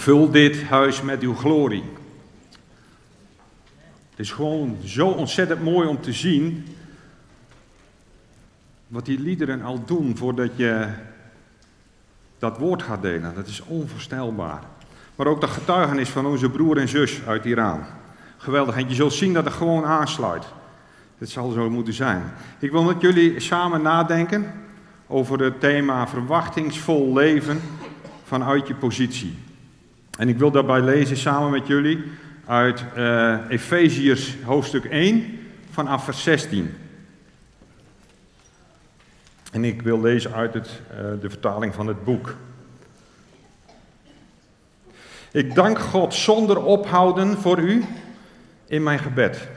Vul dit huis met uw glorie. Het is gewoon zo ontzettend mooi om te zien wat die liederen al doen voordat je dat woord gaat delen. Dat is onvoorstelbaar. Maar ook de getuigenis van onze broer en zus uit Iran. Geweldig. En je zult zien dat het gewoon aansluit. Het zal zo moeten zijn. Ik wil met jullie samen nadenken over het thema verwachtingsvol leven vanuit je positie. En ik wil daarbij lezen samen met jullie uit uh, Efeziërs hoofdstuk 1 vanaf vers 16. En ik wil lezen uit het, uh, de vertaling van het boek. Ik dank God zonder ophouden voor u in mijn gebed.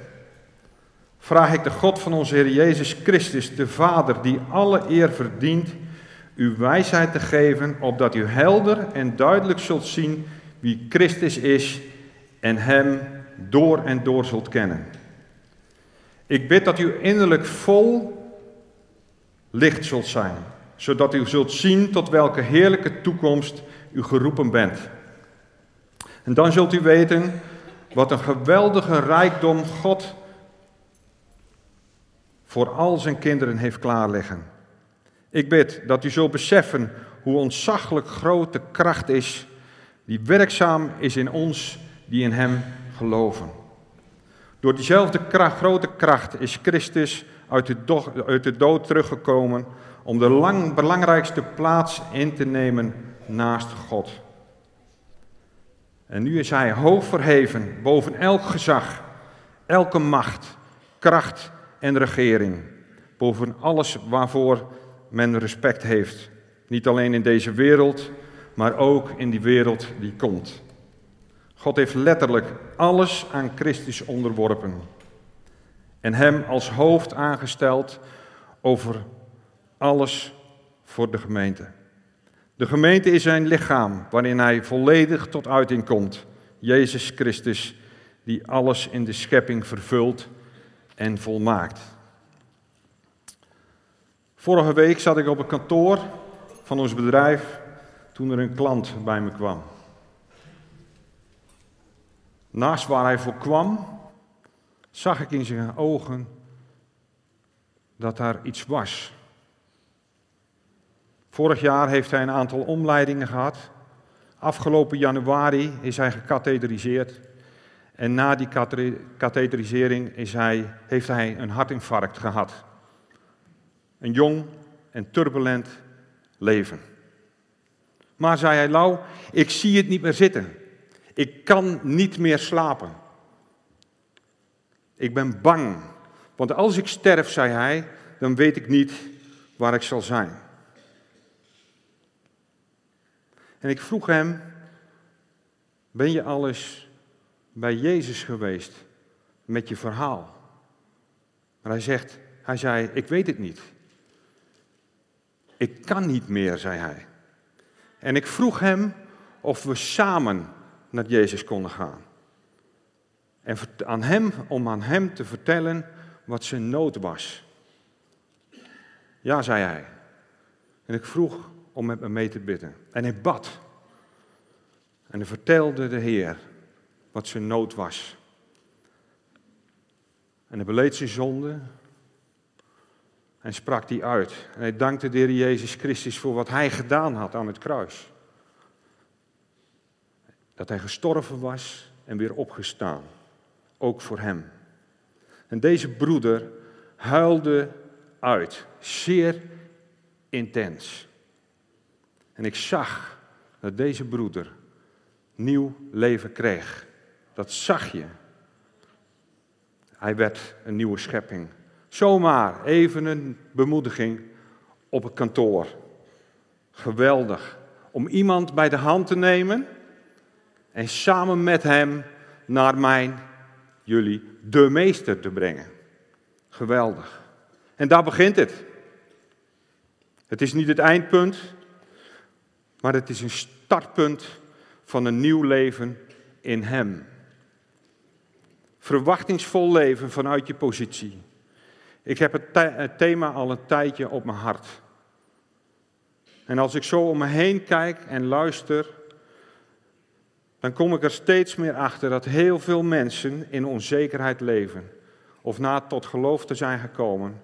Vraag ik de God van onze Heer Jezus Christus, de Vader die alle eer verdient, u wijsheid te geven, opdat u helder en duidelijk zult zien wie Christus is en Hem door en door zult kennen. Ik bid dat u innerlijk vol licht zult zijn, zodat u zult zien tot welke heerlijke toekomst u geroepen bent. En dan zult u weten wat een geweldige rijkdom God voor al zijn kinderen heeft klaarleggen. Ik bid dat u zult beseffen hoe ontzaglijk groot de kracht is die werkzaam is in ons die in Hem geloven. Door diezelfde kracht, grote kracht is Christus uit de, uit de dood teruggekomen om de lang, belangrijkste plaats in te nemen naast God. En nu is Hij hoog verheven boven elk gezag, elke macht, kracht en regering, boven alles waarvoor men respect heeft. Niet alleen in deze wereld, maar ook in die wereld die komt. God heeft letterlijk alles aan Christus onderworpen en hem als hoofd aangesteld over alles voor de gemeente. De gemeente is zijn lichaam waarin hij volledig tot uiting komt. Jezus Christus, die alles in de schepping vervult en volmaakt. Vorige week zat ik op het kantoor van ons bedrijf toen er een klant bij me kwam. Naast waar hij voor kwam, zag ik in zijn ogen dat daar iets was. Vorig jaar heeft hij een aantal omleidingen gehad. Afgelopen januari is hij gekatheteriseerd. En na die katheterisering is hij, heeft hij een hartinfarct gehad. Een jong en turbulent leven. Maar zei hij, Lau, ik zie het niet meer zitten. Ik kan niet meer slapen. Ik ben bang. Want als ik sterf, zei hij, dan weet ik niet waar ik zal zijn. En ik vroeg hem, ben je alles bij Jezus geweest met je verhaal? Maar hij zegt, hij zei, ik weet het niet. Ik kan niet meer, zei hij. En ik vroeg hem of we samen naar Jezus konden gaan. En aan hem, om aan hem te vertellen wat zijn nood was. Ja, zei hij. En ik vroeg om met me mee te bidden. En hij bad. En hij vertelde de Heer wat zijn nood was. En hij beleed zijn zonde. En sprak die uit. En hij dankte de Jezus Christus voor wat hij gedaan had aan het kruis. Dat hij gestorven was en weer opgestaan. Ook voor hem. En deze broeder huilde uit. Zeer intens. En ik zag dat deze broeder nieuw leven kreeg. Dat zag je. Hij werd een nieuwe schepping. Zomaar even een bemoediging op het kantoor. Geweldig. Om iemand bij de hand te nemen en samen met hem naar mijn, jullie, de meester te brengen. Geweldig. En daar begint het. Het is niet het eindpunt, maar het is een startpunt van een nieuw leven in Hem. Verwachtingsvol leven vanuit je positie. Ik heb het, thema al een tijdje op mijn hart. En als ik zo om me heen kijk en luister, dan kom ik er steeds meer achter dat heel veel mensen in onzekerheid leven. Of na tot geloof te zijn gekomen,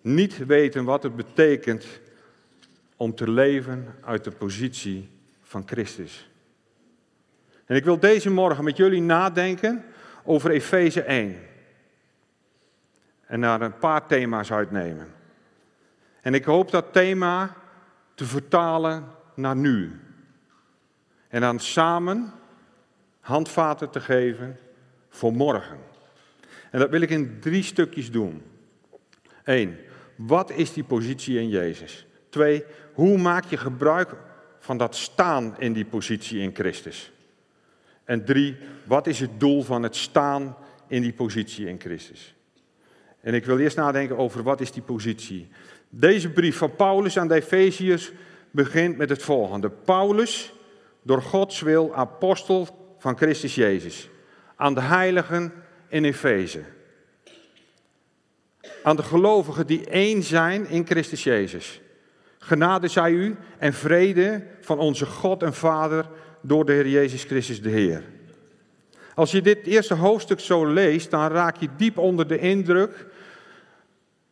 niet weten wat het betekent om te leven uit de positie van Christus. En ik wil deze morgen met jullie nadenken over Efeze 1. En daar een paar thema's uitnemen. En ik hoop dat thema te vertalen naar nu. En dan samen handvaten te geven voor morgen. En dat wil ik in drie stukjes doen. Eén, wat is die positie in Jezus? Twee, hoe maak je gebruik van dat staan in die positie in Christus? En drie, wat is het doel van het staan in die positie in Christus? En ik wil eerst nadenken over wat is die positie. Deze brief van Paulus aan de Efeziërs begint met het volgende. Paulus, door Gods wil, apostel van Christus Jezus, aan de heiligen in Efeze. Aan de gelovigen die één zijn in Christus Jezus. Genade zij u en vrede van onze God en Vader door de Heer Jezus Christus de Heer. Als je dit eerste hoofdstuk zo leest, dan raak je diep onder de indruk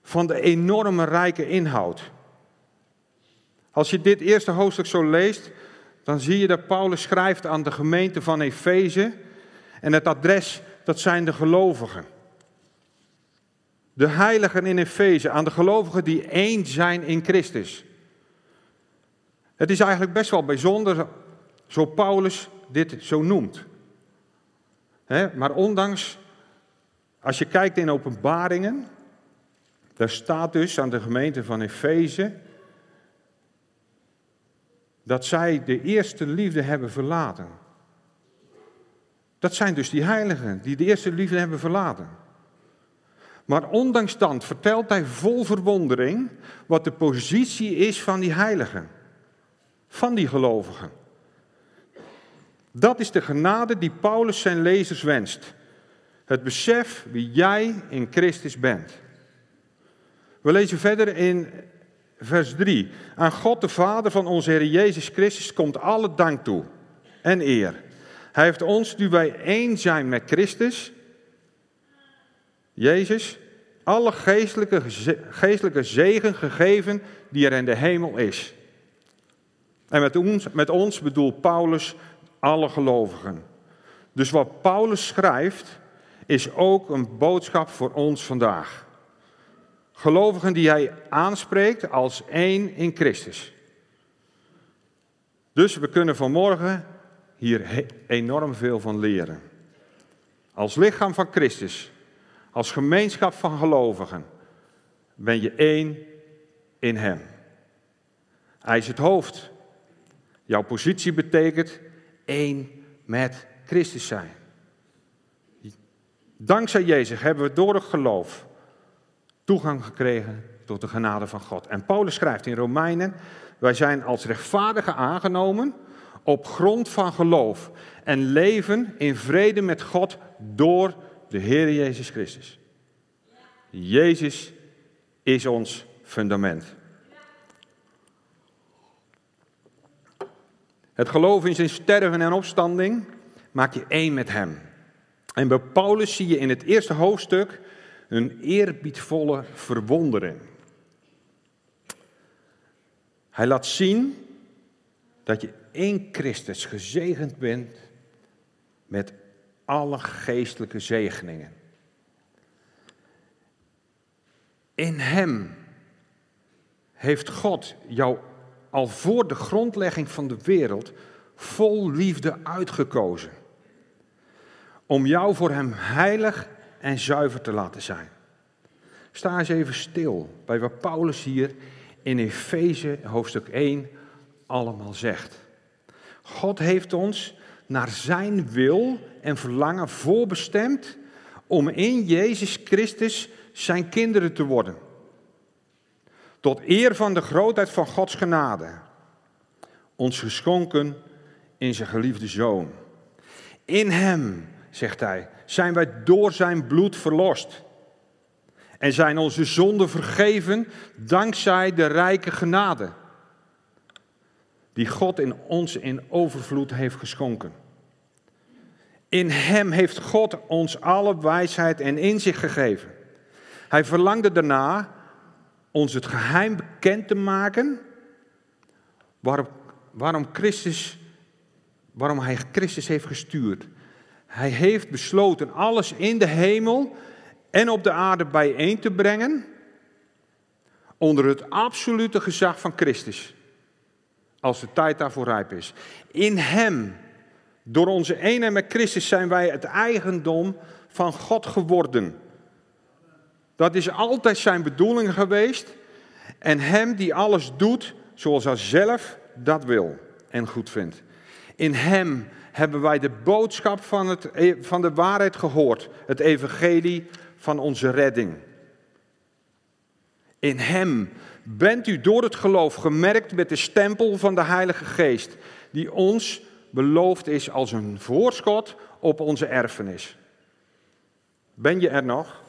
van de enorme rijke inhoud. Als je dit eerste hoofdstuk zo leest, dan zie je dat Paulus schrijft aan de gemeente van Efeze en het adres, dat zijn de gelovigen. De heiligen in Efeze, aan de gelovigen die één zijn in Christus. Het is eigenlijk best wel bijzonder, zo Paulus dit zo noemt. Maar ondanks, als je kijkt in openbaringen, daar staat dus aan de gemeente van Efeze dat zij de eerste liefde hebben verlaten. Dat zijn dus die heiligen die de eerste liefde hebben verlaten. Maar ondanks dat vertelt hij vol verwondering wat de positie is van die heiligen, van die gelovigen. Dat is de genade die Paulus zijn lezers wenst. Het besef wie jij in Christus bent. We lezen verder in vers 3. Aan God de Vader van onze Heer Jezus Christus komt alle dank toe en eer. Hij heeft ons, nu wij één zijn met Christus, Jezus, alle geestelijke, geestelijke zegen gegeven die er in de hemel is. En met ons, met ons bedoelt Paulus alle gelovigen. Dus wat Paulus schrijft, is ook een boodschap voor ons vandaag. Gelovigen die hij aanspreekt als één in Christus. Dus we kunnen vanmorgen hier enorm veel van leren. Als lichaam van Christus, als gemeenschap van gelovigen, ben je één in Hem. Hij is het hoofd. Jouw positie betekent één met Christus zijn. Dankzij Jezus hebben we door het geloof toegang gekregen tot de genade van God. En Paulus schrijft in Romeinen, wij zijn als rechtvaardigen aangenomen op grond van geloof en leven in vrede met God door de Heer Jezus Christus. Jezus is ons fundament. Het geloof in zijn sterven en opstanding maak je één met hem. En bij Paulus zie je in het eerste hoofdstuk een eerbiedvolle verwondering. Hij laat zien dat je in Christus gezegend bent met alle geestelijke zegeningen. In Hem heeft God jou al voor de grondlegging van de wereld vol liefde uitgekozen. Om jou voor Hem heilig en zuiver te laten zijn. Sta eens even stil bij wat Paulus hier in Efeze hoofdstuk 1 allemaal zegt. God heeft ons naar zijn wil en verlangen voorbestemd om in Jezus Christus zijn kinderen te worden. Tot eer van de grootheid van Gods genade. Ons geschonken in zijn geliefde zoon. In hem, zegt hij, zijn wij door zijn bloed verlost. En zijn onze zonden vergeven dankzij de rijke genade. die God in ons in overvloed heeft geschonken. In Hem heeft God ons alle wijsheid en inzicht gegeven. Hij verlangde daarna ons het geheim bekend te maken waarom, waarom, Christus, waarom Hij Christus heeft gestuurd. Hij heeft besloten alles in de hemel en op de aarde bijeen te brengen onder het absolute gezag van Christus. Als de tijd daarvoor rijp is. In Hem, door onze eenheid met Christus, zijn wij het eigendom van God geworden. Dat is altijd zijn bedoeling geweest. En Hem die alles doet zoals Hij zelf dat wil en goed vindt. In Hem hebben wij de boodschap van, het, van de waarheid gehoord. Het evangelie van onze redding. In Hem bent u door het geloof gemerkt met de stempel van de Heilige Geest, die ons beloofd is als een voorschot op onze erfenis. Ben je er nog?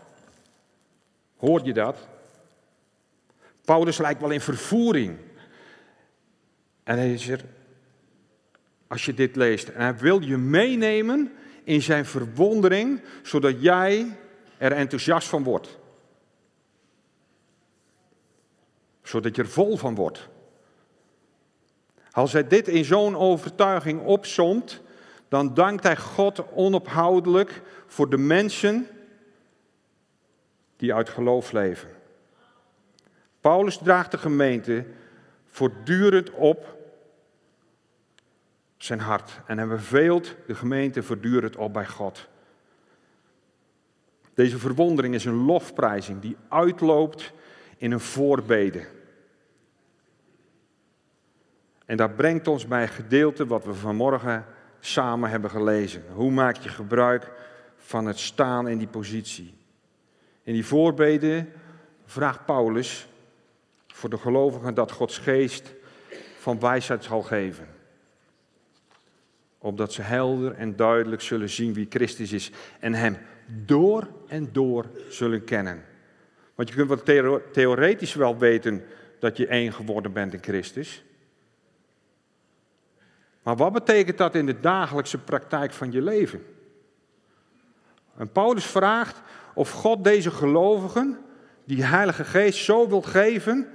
Hoor je dat? Paulus lijkt wel in vervoering. En hij is er, als je dit leest, en hij wil je meenemen in zijn verwondering, zodat jij er enthousiast van wordt. Zodat je er vol van wordt. Als hij dit in zo'n overtuiging opsomt, dan dankt hij God onophoudelijk voor de mensen die uit geloof leven. Paulus draagt de gemeente voortdurend op zijn hart en hij beveelt de gemeente voortdurend op bij God. Deze verwondering is een lofprijzing die uitloopt in een voorbede. En dat brengt ons bij een gedeelte wat we vanmorgen samen hebben gelezen. Hoe maak je gebruik van het staan in die positie? In die voorbede vraagt Paulus voor de gelovigen dat Gods geest van wijsheid zal geven. Opdat ze helder en duidelijk zullen zien wie Christus is en Hem door en door zullen kennen. Want je kunt wel theoretisch wel weten dat je één geworden bent in Christus. Maar wat betekent dat in de dagelijkse praktijk van je leven? En Paulus vraagt of God deze gelovigen, die Heilige Geest zo wil geven,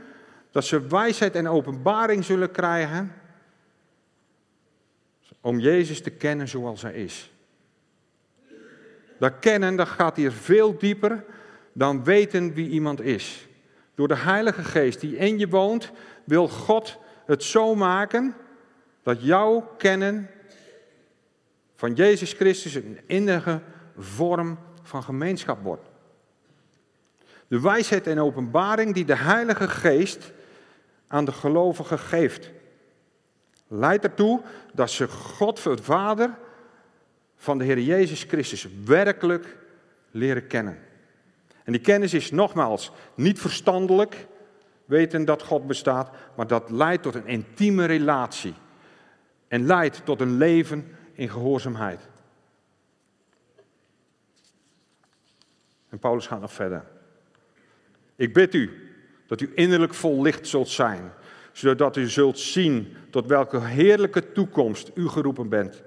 dat ze wijsheid en openbaring zullen krijgen om Jezus te kennen zoals Hij is. Dat kennen, dat gaat hier veel dieper dan weten wie iemand is. Door de Heilige Geest die in je woont, wil God het zo maken dat jouw kennen van Jezus Christus een innige vorm van gemeenschap wordt. De wijsheid en openbaring die de Heilige Geest aan de gelovigen geeft, leidt ertoe dat ze God, het Vader, van de Heer Jezus Christus werkelijk leren kennen. En die kennis is nogmaals niet verstandelijk, weten dat God bestaat, maar dat leidt tot een intieme relatie en leidt tot een leven in gehoorzaamheid. En Paulus gaat nog verder. Ik bid u dat u innerlijk vol licht zult zijn, zodat u zult zien tot welke heerlijke toekomst u geroepen bent.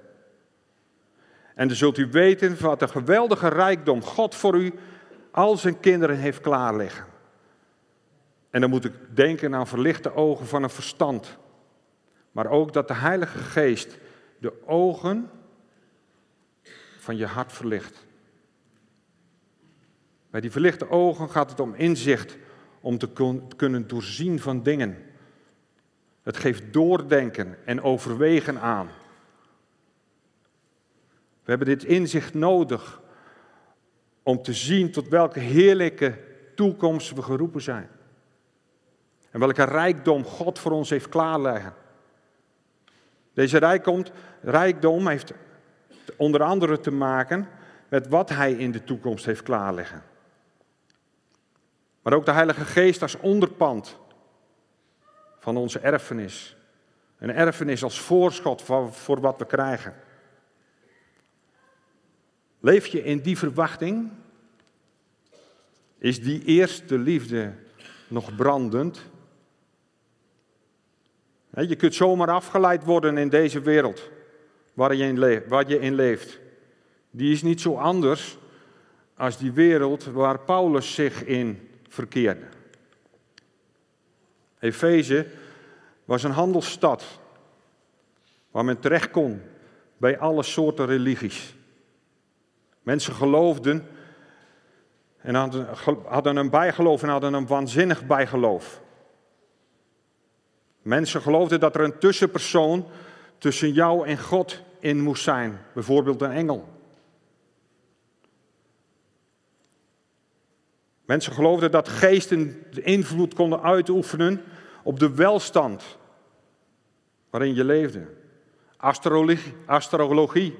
En dan zult u weten wat een geweldige rijkdom God voor u, al zijn kinderen, heeft klaarliggen. En dan moet ik denken aan verlichte ogen van een verstand. Maar ook dat de Heilige Geest de ogen van je hart verlicht. Bij die verlichte ogen gaat het om inzicht, om te kunnen doorzien van dingen. Het geeft doordenken en overwegen aan. We hebben dit inzicht nodig om te zien tot welke heerlijke toekomst we geroepen zijn. En welke rijkdom God voor ons heeft klaarleggen. Deze rijkdom, rijkdom heeft onder andere te maken met wat Hij in de toekomst heeft klaarleggen. Maar ook de Heilige Geest als onderpand van onze erfenis. Een erfenis als voorschot voor wat we krijgen. Leef je in die verwachting? Is die eerste liefde nog brandend? Je kunt zomaar afgeleid worden in deze wereld waar je in, leeft. Die is niet zo anders als die wereld waar Paulus zich in verkeerde. Efeze was een handelsstad waar men terecht kon bij alle soorten religies. Mensen geloofden en hadden, een bijgeloof en hadden een waanzinnig bijgeloof. Mensen geloofden dat er een tussenpersoon tussen jou en God in moest zijn, bijvoorbeeld een engel. Mensen geloofden dat geesten invloed konden uitoefenen op de welstand waarin je leefde. Astrologie, astrologie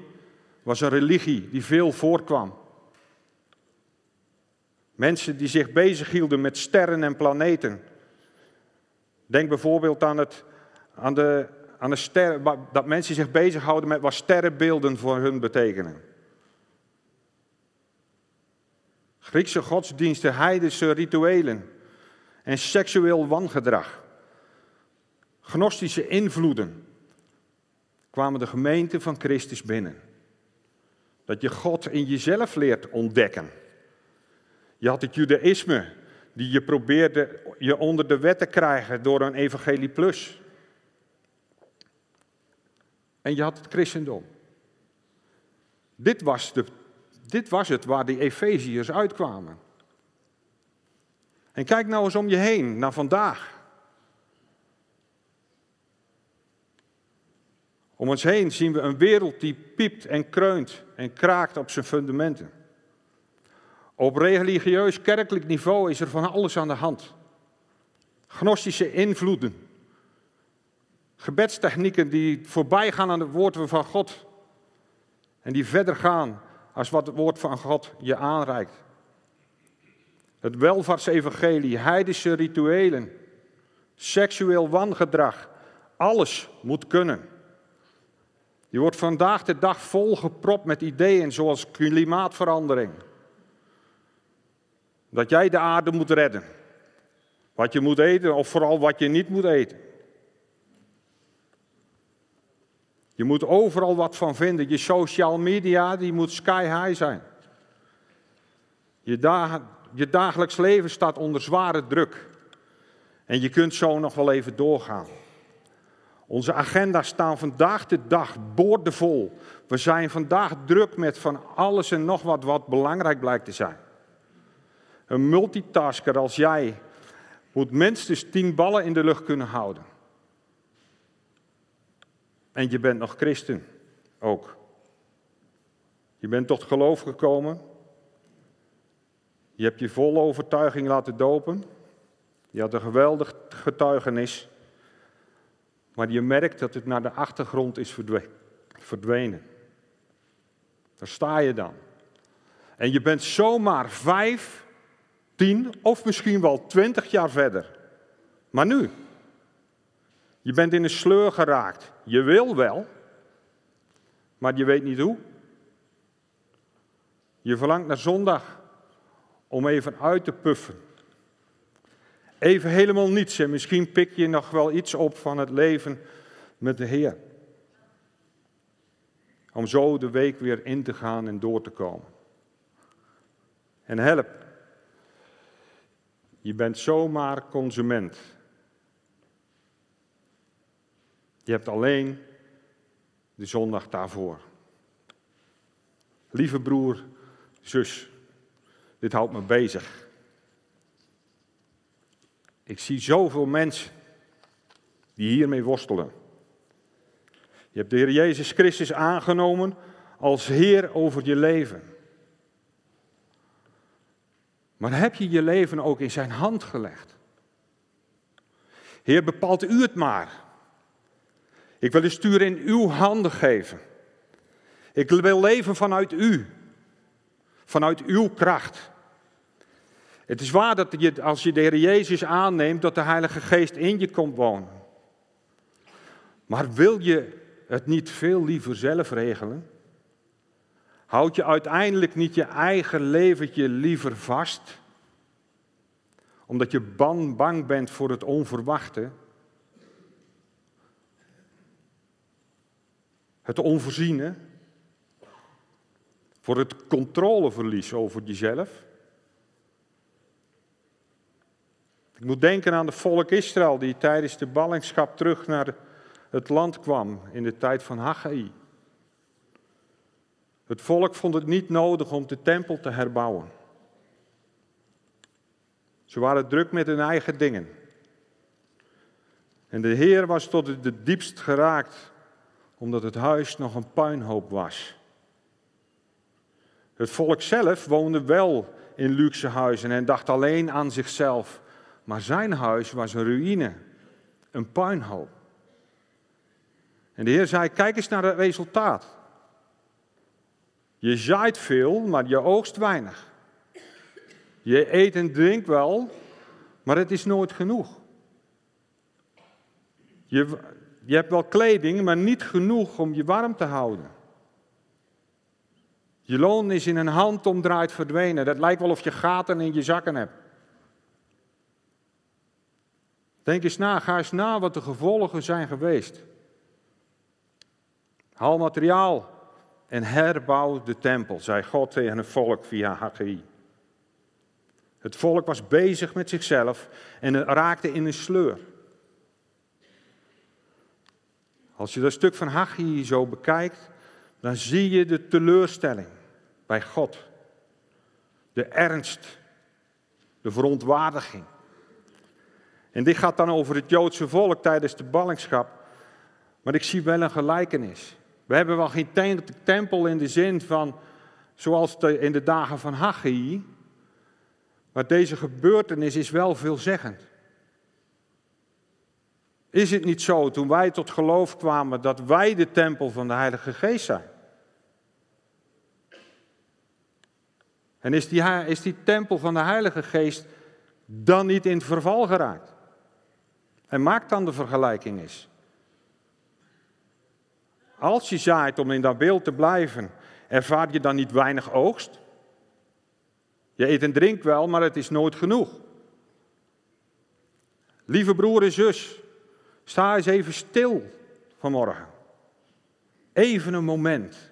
was een religie die veel voorkwam. Mensen die zich bezighielden met sterren en planeten. Denk bijvoorbeeld aan, het, aan, de, aan de sterren, dat mensen zich bezighouden met wat sterrenbeelden voor hun betekenen. Griekse godsdiensten, heidense rituelen en seksueel wangedrag. Gnostische invloeden kwamen de gemeente van Christus binnen. Dat je God in jezelf leert ontdekken. Je had het judaïsme, die je probeerde je onder de wet te krijgen door een evangelie plus. En je had het christendom. Dit was, de, dit was het waar die Efeziërs uitkwamen. En kijk nou eens om je heen naar vandaag. Om ons heen zien we een wereld die piept en kreunt en kraakt op zijn fundamenten. Op religieus kerkelijk niveau is er van alles aan de hand. Gnostische invloeden, gebedstechnieken die voorbij gaan aan het woord van God en die verder gaan als wat het woord van God je aanreikt. Het welvaartsevangelie, heidense rituelen, seksueel wangedrag, alles moet kunnen. Je wordt vandaag de dag volgepropt met ideeën zoals klimaatverandering. Dat jij de aarde moet redden. Wat je moet eten of vooral wat je niet moet eten. Je moet overal wat van vinden. Je social media die moet sky high zijn. Je, dag, je dagelijks leven staat onder zware druk. En je kunt zo nog wel even doorgaan. Onze agenda's staan vandaag de dag boordevol. We zijn vandaag druk met van alles en nog wat wat belangrijk blijkt te zijn. Een multitasker als jij moet minstens tien ballen in de lucht kunnen houden. En je bent nog christen ook. Je bent tot geloof gekomen. Je hebt je vol overtuiging laten dopen. Je had een geweldig getuigenis. Maar je merkt dat het naar de achtergrond is verdwenen. Daar sta je dan. En je bent zomaar vijf, tien of misschien wel twintig jaar verder. Maar nu, je bent in een sleur geraakt. Je wil wel, maar je weet niet hoe. Je verlangt naar zondag om even uit te puffen. Even helemaal niets en misschien pik je nog wel iets op van het leven met de Heer. Om zo de week weer in te gaan en door te komen. En help, je bent zomaar consument. Je hebt alleen de zondag daarvoor. Lieve broer, zus, dit houdt me bezig. Ik zie zoveel mensen die hiermee worstelen. Je hebt de Heer Jezus Christus aangenomen als Heer over je leven. Maar heb je je leven ook in zijn hand gelegd? Heer, bepaalt u het maar. Ik wil de stuur in uw handen geven. Ik wil leven vanuit u, vanuit uw kracht. Het is waar dat je, als je de Heer Jezus aanneemt, dat de Heilige Geest in je komt wonen. Maar wil je het niet veel liever zelf regelen? Houd je uiteindelijk niet je eigen leventje liever vast? Omdat je bang bent voor het onverwachte? Het onvoorziene, voor het controleverlies over jezelf. Ik moet denken aan de volk Israël die tijdens de ballingschap terug naar het land kwam in de tijd van Haggai. Het volk vond het niet nodig om de tempel te herbouwen. Ze waren druk met hun eigen dingen. En de Heer was tot het diepst geraakt, omdat het huis nog een puinhoop was. Het volk zelf woonde wel in luxe huizen en dacht alleen aan zichzelf. Maar zijn huis was een ruïne, een puinhoop. En de Heer zei: Kijk eens naar het resultaat. Je zaait veel, maar je oogst weinig. Je eet en drinkt wel, maar het is nooit genoeg. Je, je hebt wel kleding, maar niet genoeg om je warm te houden. Je loon is in een handomdraait verdwenen. Dat lijkt wel of je gaten in je zakken hebt. Denk eens na, ga eens na wat de gevolgen zijn geweest. Haal materiaal en herbouw de tempel, zei God tegen het volk via Haggai. Het volk was bezig met zichzelf en raakte in een sleur. Als je dat stuk van Haggai zo bekijkt, dan zie je de teleurstelling bij God. De ernst, de verontwaardiging. En dit gaat dan over het Joodse volk tijdens de ballingschap. Maar ik zie wel een gelijkenis. We hebben wel geen tempel in de zin van zoals in de dagen van Haggai. Maar deze gebeurtenis is wel veelzeggend. Is het niet zo toen wij tot geloof kwamen dat wij de tempel van de Heilige Geest zijn? En is die, is die tempel van de Heilige Geest dan niet in verval geraakt? En maak dan de vergelijking eens. Als je zaait om in dat beeld te blijven, ervaar je dan niet weinig oogst? Je eet en drinkt wel, maar het is nooit genoeg. Lieve broer en zus, sta eens even stil vanmorgen. Even een moment.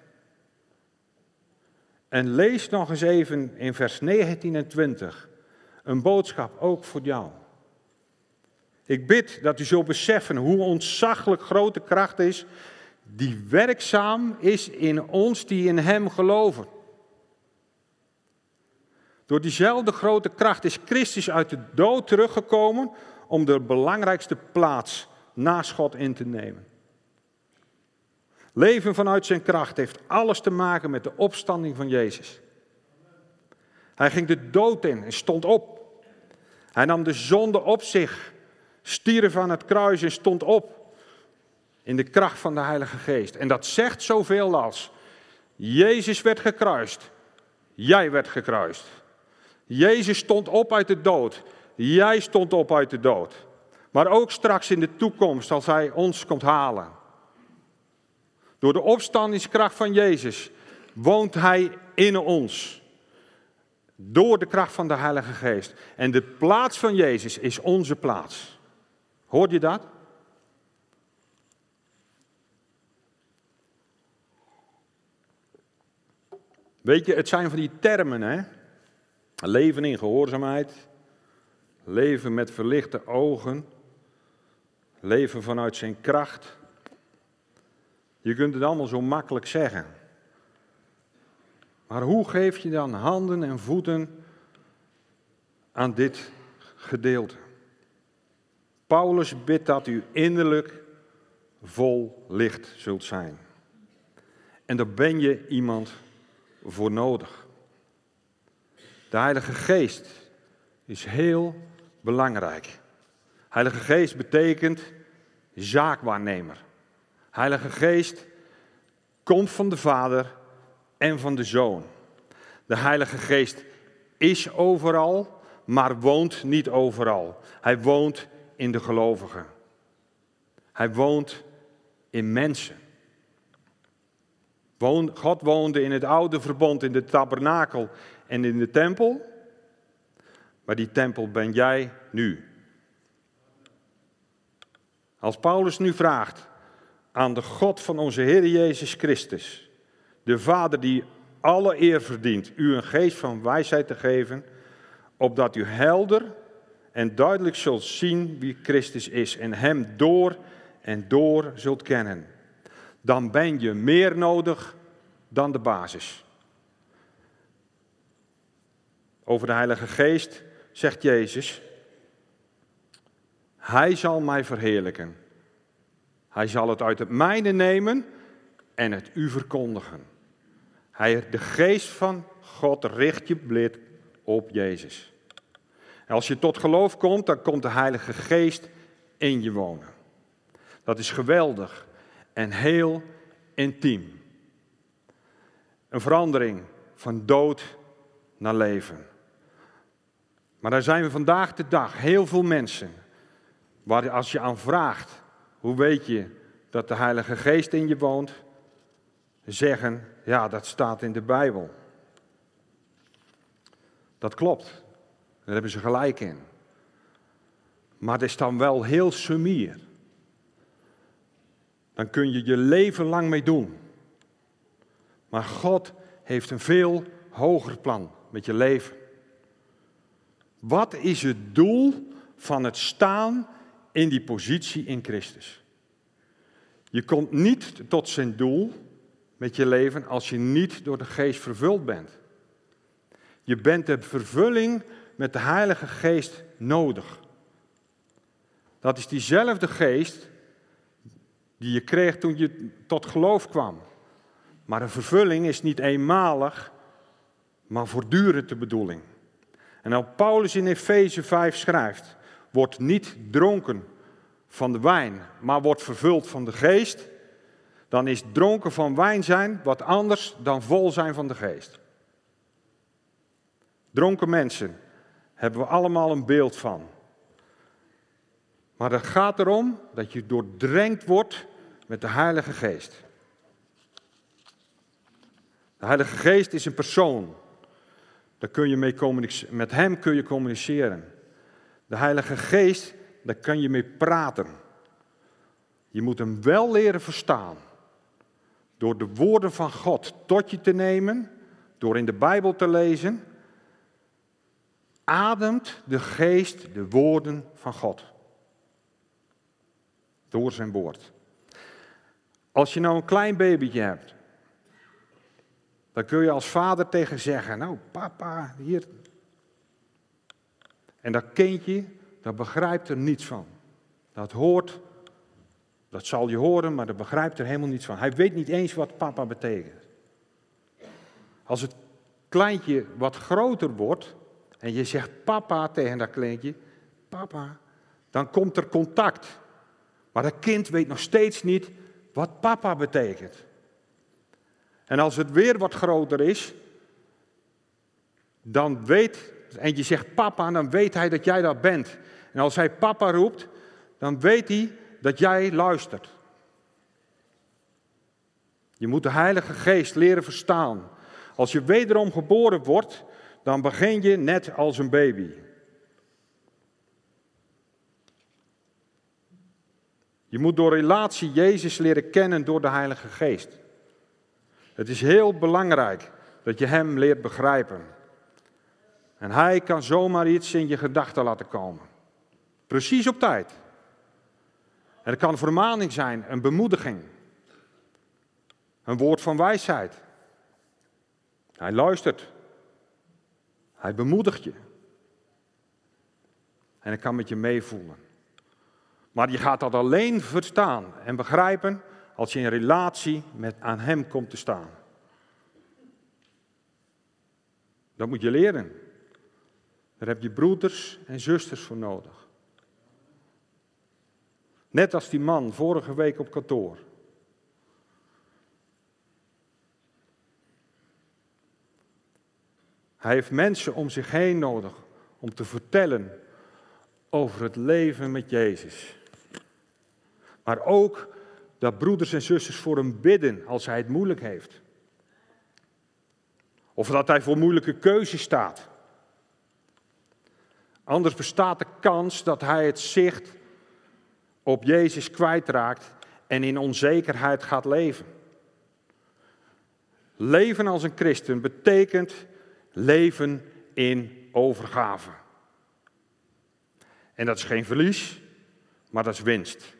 En lees nog eens even in vers 19 en 20 een boodschap ook voor jou. Ik bid dat u zult beseffen hoe ontzaglijk grote kracht is die werkzaam is in ons die in Hem geloven. Door diezelfde grote kracht is Christus uit de dood teruggekomen om de belangrijkste plaats naast God in te nemen. Leven vanuit zijn kracht heeft alles te maken met de opstanding van Jezus. Hij ging de dood in en stond op. Hij nam de zonde op zich, stierf aan het kruis en stond op in de kracht van de Heilige Geest. En dat zegt zoveel als, Jezus werd gekruist, jij werd gekruist. Jezus stond op uit de dood, jij stond op uit de dood. Maar ook straks in de toekomst, als Hij ons komt halen. Door de opstandingskracht van Jezus woont Hij in ons. Door de kracht van de Heilige Geest. En de plaats van Jezus is onze plaats. Hoort je dat? Weet je, het zijn van die termen, hè? Leven in gehoorzaamheid, leven met verlichte ogen, leven vanuit zijn kracht. Je kunt het allemaal zo makkelijk zeggen. Maar hoe geef je dan handen en voeten aan dit gedeelte? Paulus bidt dat u innerlijk vol licht zult zijn. En daar ben je iemand voor nodig. De Heilige Geest is heel belangrijk. Heilige Geest betekent zaakwaarnemer. Heilige Geest komt van de Vader en van de Zoon. De Heilige Geest is overal, maar woont niet overal. Hij woont in de gelovigen. Hij woont in mensen. God woonde in het oude verbond, in de tabernakel en in de tempel. Maar die tempel ben jij nu. Als Paulus nu vraagt, aan de God van onze Heer Jezus Christus, de Vader die alle eer verdient, u een geest van wijsheid te geven, opdat u helder en duidelijk zult zien wie Christus is en Hem door en door zult kennen. Dan ben je meer nodig dan de basis. Over de Heilige Geest zegt Jezus, Hij zal mij verheerlijken. Hij zal het uit het mijne nemen en het u verkondigen. Hij, de geest van God richt je blik op Jezus. En als je tot geloof komt, dan komt de Heilige Geest in je wonen. Dat is geweldig en heel intiem. Een verandering van dood naar leven. Maar daar zijn we vandaag de dag heel veel mensen waar als je aan vraagt, hoe weet je dat de Heilige Geest in je woont? Zeggen, ja, dat staat in de Bijbel. Dat klopt. Daar hebben ze gelijk in. Maar het is dan wel heel sumier. Dan kun je je leven lang mee doen. Maar God heeft een veel hoger plan met je leven. Wat is het doel van het staan in die positie in Christus? Je komt niet tot zijn doel met je leven als je niet door de geest vervuld bent. Je bent de vervulling met de Heilige Geest nodig. Dat is diezelfde geest die je kreeg toen je tot geloof kwam. Maar een vervulling is niet eenmalig, maar voortdurend de bedoeling. En als Paulus in Efeze 5 schrijft, wordt niet dronken van de wijn, maar wordt vervuld van de geest, dan is dronken van wijn zijn wat anders dan vol zijn van de geest. Dronken mensen hebben we allemaal een beeld van. Maar het gaat erom dat je doordrenkt wordt met de Heilige Geest. De Heilige Geest is een persoon. Daar kun je mee met hem kun je communiceren. De Heilige Geest, daar kan je mee praten. Je moet hem wel leren verstaan. Door de woorden van God tot je te nemen, door in de Bijbel te lezen, ademt de geest de woorden van God. Door zijn woord. Als je nou een klein babytje hebt, dan kun je als vader tegen zeggen, nou papa, hier. En dat kindje, dat begrijpt er niets van. Dat hoort, dat zal je horen, maar dat begrijpt er helemaal niets van. Hij weet niet eens wat papa betekent. Als het kleintje wat groter wordt en je zegt papa tegen dat kleintje, papa, dan komt er contact. Maar dat kind weet nog steeds niet wat papa betekent. En als het weer wat groter is, dan weet, en je zegt papa, dan weet hij dat jij dat bent. En als hij papa roept, dan weet hij dat jij luistert. Je moet de Heilige Geest leren verstaan. Als je wederom geboren wordt, dan begin je net als een baby. Je moet door relatie Jezus leren kennen door de Heilige Geest. Het is heel belangrijk dat je Hem leert begrijpen. En Hij kan zomaar iets in je gedachten laten komen. Precies op tijd. En het kan vermaning zijn, een bemoediging. Een woord van wijsheid. Hij luistert. Hij bemoedigt je. En hij kan met je meevoelen. Maar je gaat dat alleen verstaan en begrijpen als je in relatie met, aan Hem komt te staan. Dat moet je leren. Daar heb je broeders en zusters voor nodig. Net als die man vorige week op kantoor. Hij heeft mensen om zich heen nodig om te vertellen over het leven met Jezus. Maar ook dat broeders en zusters voor hem bidden als hij het moeilijk heeft. Of dat hij voor moeilijke keuzes staat. Anders bestaat de kans dat hij het zicht op Jezus kwijtraakt en in onzekerheid gaat leven. Leven als een christen betekent leven in overgave. En dat is geen verlies, maar dat is winst.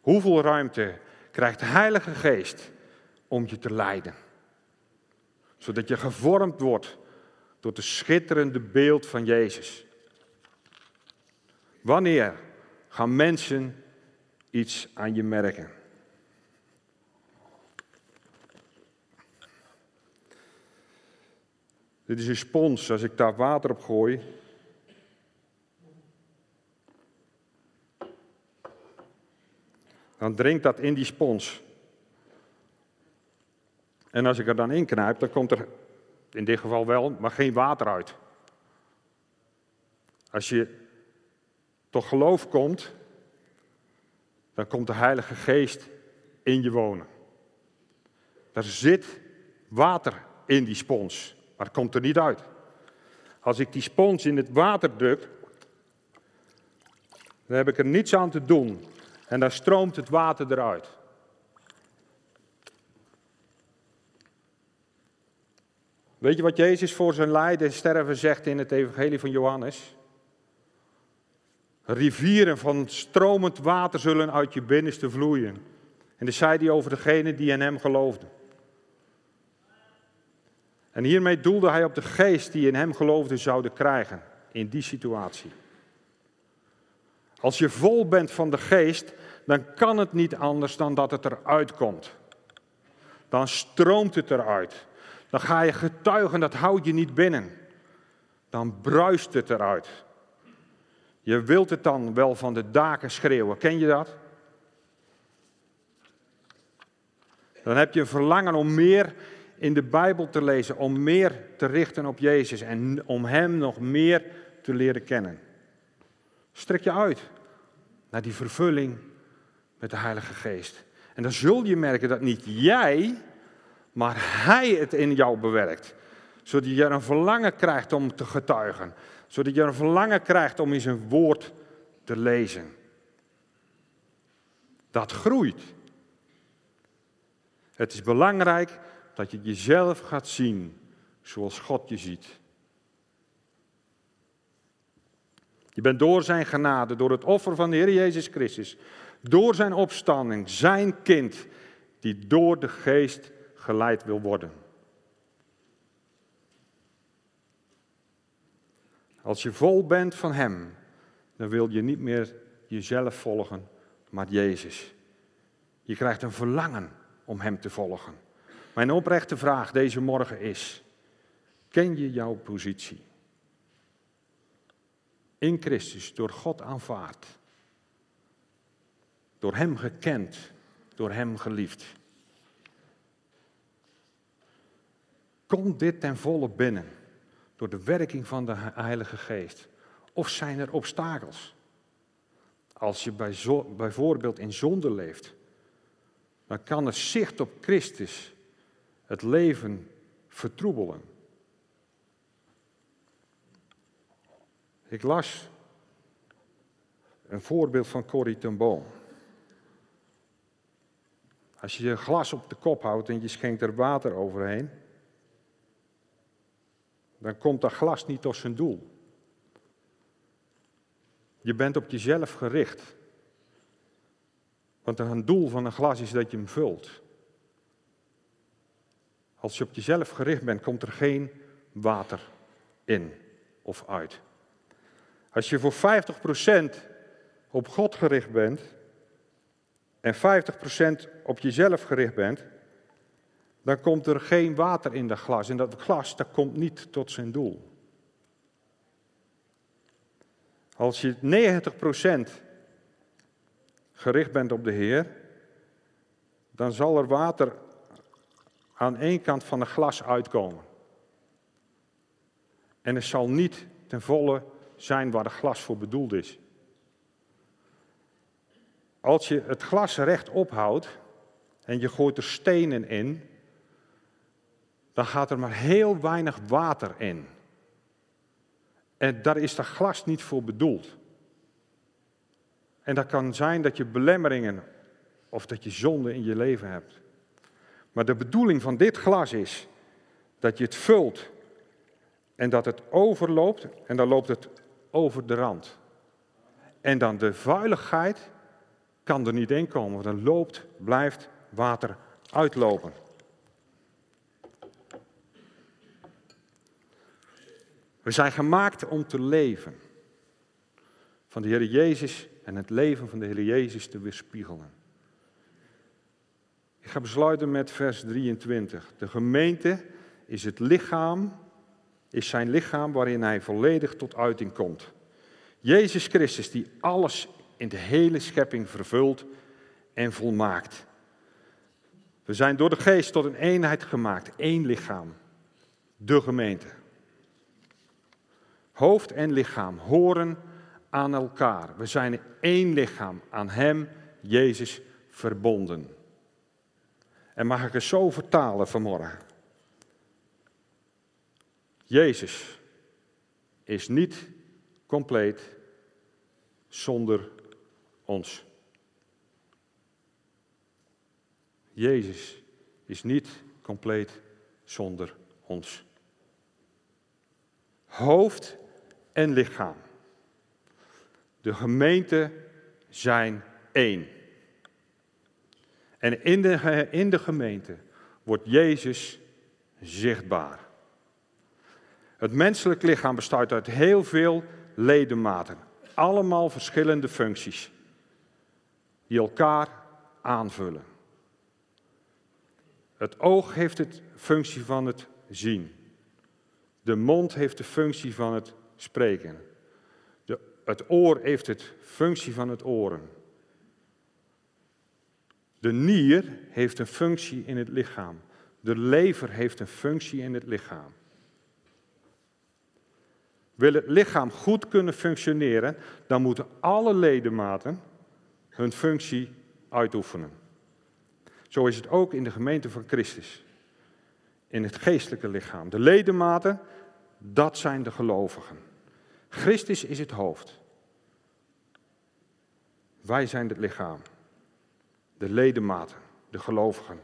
Hoeveel ruimte krijgt de Heilige Geest om je te leiden? Zodat je gevormd wordt door het schitterende beeld van Jezus. Wanneer gaan mensen iets aan je merken? Dit is een spons. Als ik daar water op gooi, dan drinkt dat in die spons. En als ik er dan in knijp, dan komt er in dit geval wel, maar geen water uit. Als je tot geloof komt, dan komt de Heilige Geest in je wonen. Er zit water in die spons, maar het komt er niet uit. Als ik die spons in het water druk, dan heb ik er niets aan te doen. En dan stroomt het water eruit. Weet je wat Jezus voor zijn lijden en sterven zegt in het Evangelie van Johannes? Rivieren van stromend water zullen uit je binnenste vloeien. En dat zei hij over degene die in hem geloofden. En hiermee doelde hij op de geest die in hem geloofde zouden krijgen in die situatie. Als je vol bent van de geest, dan kan het niet anders dan dat het eruit komt. Dan stroomt het eruit. Dan ga je getuigen, dat houd je niet binnen. Dan bruist het eruit. Je wilt het dan wel van de daken schreeuwen. Ken je dat? Dan heb je een verlangen om meer in de Bijbel te lezen, om meer te richten op Jezus en om Hem nog meer te leren kennen. Strek je uit naar die vervulling met de Heilige Geest. En dan zul je merken dat niet jij, maar Hij het in jou bewerkt. Zodat je een verlangen krijgt om te getuigen. Zodat je een verlangen krijgt om in zijn woord te lezen. Dat groeit. Het is belangrijk dat je jezelf gaat zien zoals God je ziet. Je bent door zijn genade, door het offer van de Heer Jezus Christus, door zijn opstanding, zijn kind, die door de geest geleid wil worden. Als je vol bent van Hem, dan wil je niet meer jezelf volgen, maar Jezus. Je krijgt een verlangen om Hem te volgen. Mijn oprechte vraag deze morgen is: ken je jouw positie? In Christus, door God aanvaard, door Hem gekend, door Hem geliefd. Komt dit ten volle binnen door de werking van de Heilige Geest? Of zijn er obstakels? Als je bij bijvoorbeeld in zonde leeft, dan kan het zicht op Christus het leven vertroebelen. Ik las een voorbeeld van Corrie ten Boom. Als je je glas op de kop houdt en je schenkt er water overheen, dan komt dat glas niet tot zijn doel. Je bent op jezelf gericht. Want een doel van een glas is dat je hem vult. Als je op jezelf gericht bent, komt er geen water in of uit. Als je voor 50% op God gericht bent en 50% op jezelf gericht bent, dan komt er geen water in dat glas. En dat glas, dat komt niet tot zijn doel. Als je 90% gericht bent op de Heer, dan zal er water aan één kant van het glas uitkomen. En het zal niet ten volle zijn waar het glas voor bedoeld is. Als je het glas recht ophoudt en je gooit er stenen in, dan gaat er maar heel weinig water in. En daar is dat glas niet voor bedoeld. En dat kan zijn dat je belemmeringen of dat je zonde in je leven hebt. Maar de bedoeling van dit glas is dat je het vult en dat het overloopt en dan loopt het over de rand. En dan de vuiligheid kan er niet in komen, want dan loopt, blijft water uitlopen. We zijn gemaakt om te leven. Van de Heer Jezus en het leven van de Heer Jezus te weerspiegelen. Ik ga besluiten met vers 23. De gemeente is het lichaam, is zijn lichaam waarin hij volledig tot uiting komt. Jezus Christus die alles in de hele schepping vervult en volmaakt. We zijn door de geest tot een eenheid gemaakt, één lichaam, de gemeente. Hoofd en lichaam horen aan elkaar. We zijn één lichaam, aan Hem, Jezus, verbonden. En mag ik het zo vertalen vanmorgen? Jezus is niet compleet zonder ons. Jezus is niet compleet zonder ons. Hoofd en lichaam. De gemeente zijn één. En in de, in de gemeente wordt Jezus zichtbaar. Het menselijk lichaam bestaat uit heel veel ledematen, allemaal verschillende functies, die elkaar aanvullen. Het oog heeft de functie van het zien. De mond heeft de functie van het spreken. De, het oor heeft de functie van het oren. De nier heeft een functie in het lichaam. De lever heeft een functie in het lichaam. Wil het lichaam goed kunnen functioneren, dan moeten alle ledematen hun functie uitoefenen. Zo is het ook in de gemeente van Christus. In het geestelijke lichaam. De ledematen, dat zijn de gelovigen. Christus is het hoofd. Wij zijn het lichaam. De ledematen, de gelovigen.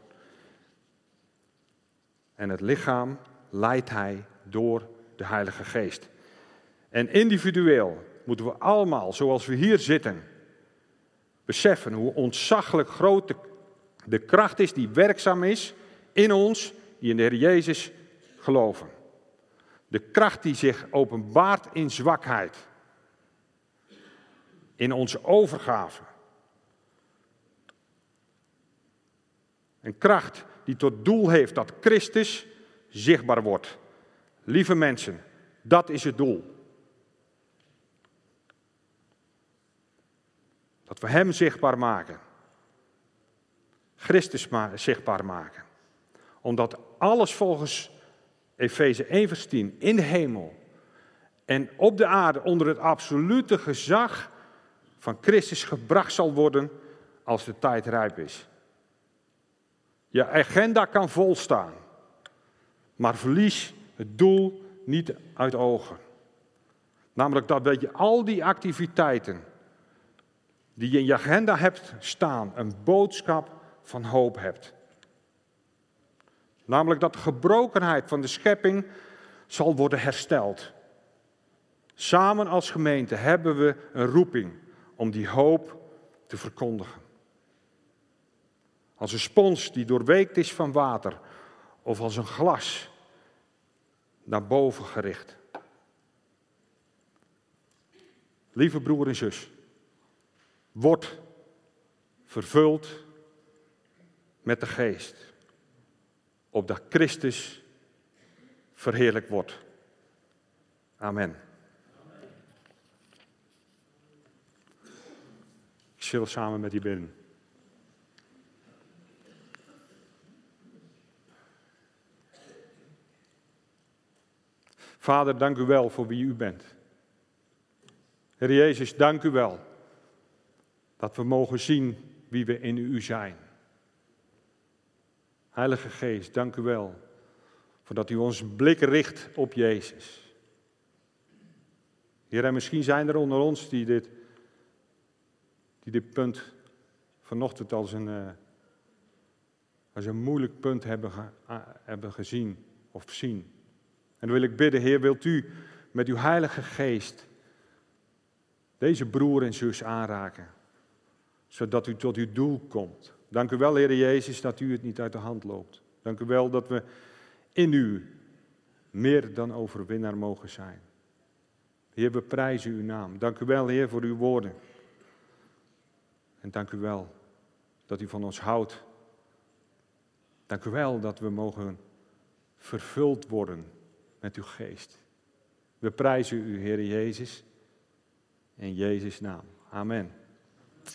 En het lichaam leidt hij door de Heilige Geest. En individueel moeten we allemaal, zoals we hier zitten, beseffen hoe ontzaglijk groot de, de kracht is die werkzaam is in ons, die in de Heer Jezus geloven. De kracht die zich openbaart in zwakheid, in onze overgave. Een kracht die tot doel heeft dat Christus zichtbaar wordt. Lieve mensen, dat is het doel. Dat we Hem zichtbaar maken. Christus zichtbaar maken. Omdat alles volgens Efeze 1 vers 10 in de hemel en op de aarde onder het absolute gezag van Christus gebracht zal worden als de tijd rijp is. Je agenda kan volstaan, maar verlies het doel niet uit ogen. Namelijk dat je al die activiteiten die je in je agenda hebt staan, een boodschap van hoop hebt. Namelijk dat de gebrokenheid van de schepping zal worden hersteld. Samen als gemeente hebben we een roeping om die hoop te verkondigen. Als een spons die doorweekt is van water of als een glas naar boven gericht. Lieve broer en zus, word vervuld met de geest, opdat Christus verheerlijk wordt. Amen. Ik zal samen met u bidden. Vader, dank u wel voor wie u bent. Heer Jezus, dank u wel dat we mogen zien wie we in u zijn. Heilige Geest, dank u wel voor dat u ons blik richt op Jezus. Heer, en misschien zijn er onder ons die dit, die dit punt vanochtend als een, uh, als een moeilijk punt hebben, hebben gezien of zien. En dan wil ik bidden, Heer, wilt u met uw Heilige Geest deze broer en zus aanraken, zodat u tot uw doel komt. Dank u wel, Heer Jezus, dat u het niet uit de hand loopt. Dank u wel dat we in u meer dan overwinnaar mogen zijn. Heer, we prijzen uw naam. Dank u wel, Heer, voor uw woorden. En dank u wel dat u van ons houdt. Dank u wel dat we mogen vervuld worden met uw geest. We prijzen u, Heer Jezus, in Jezus' naam. Amen.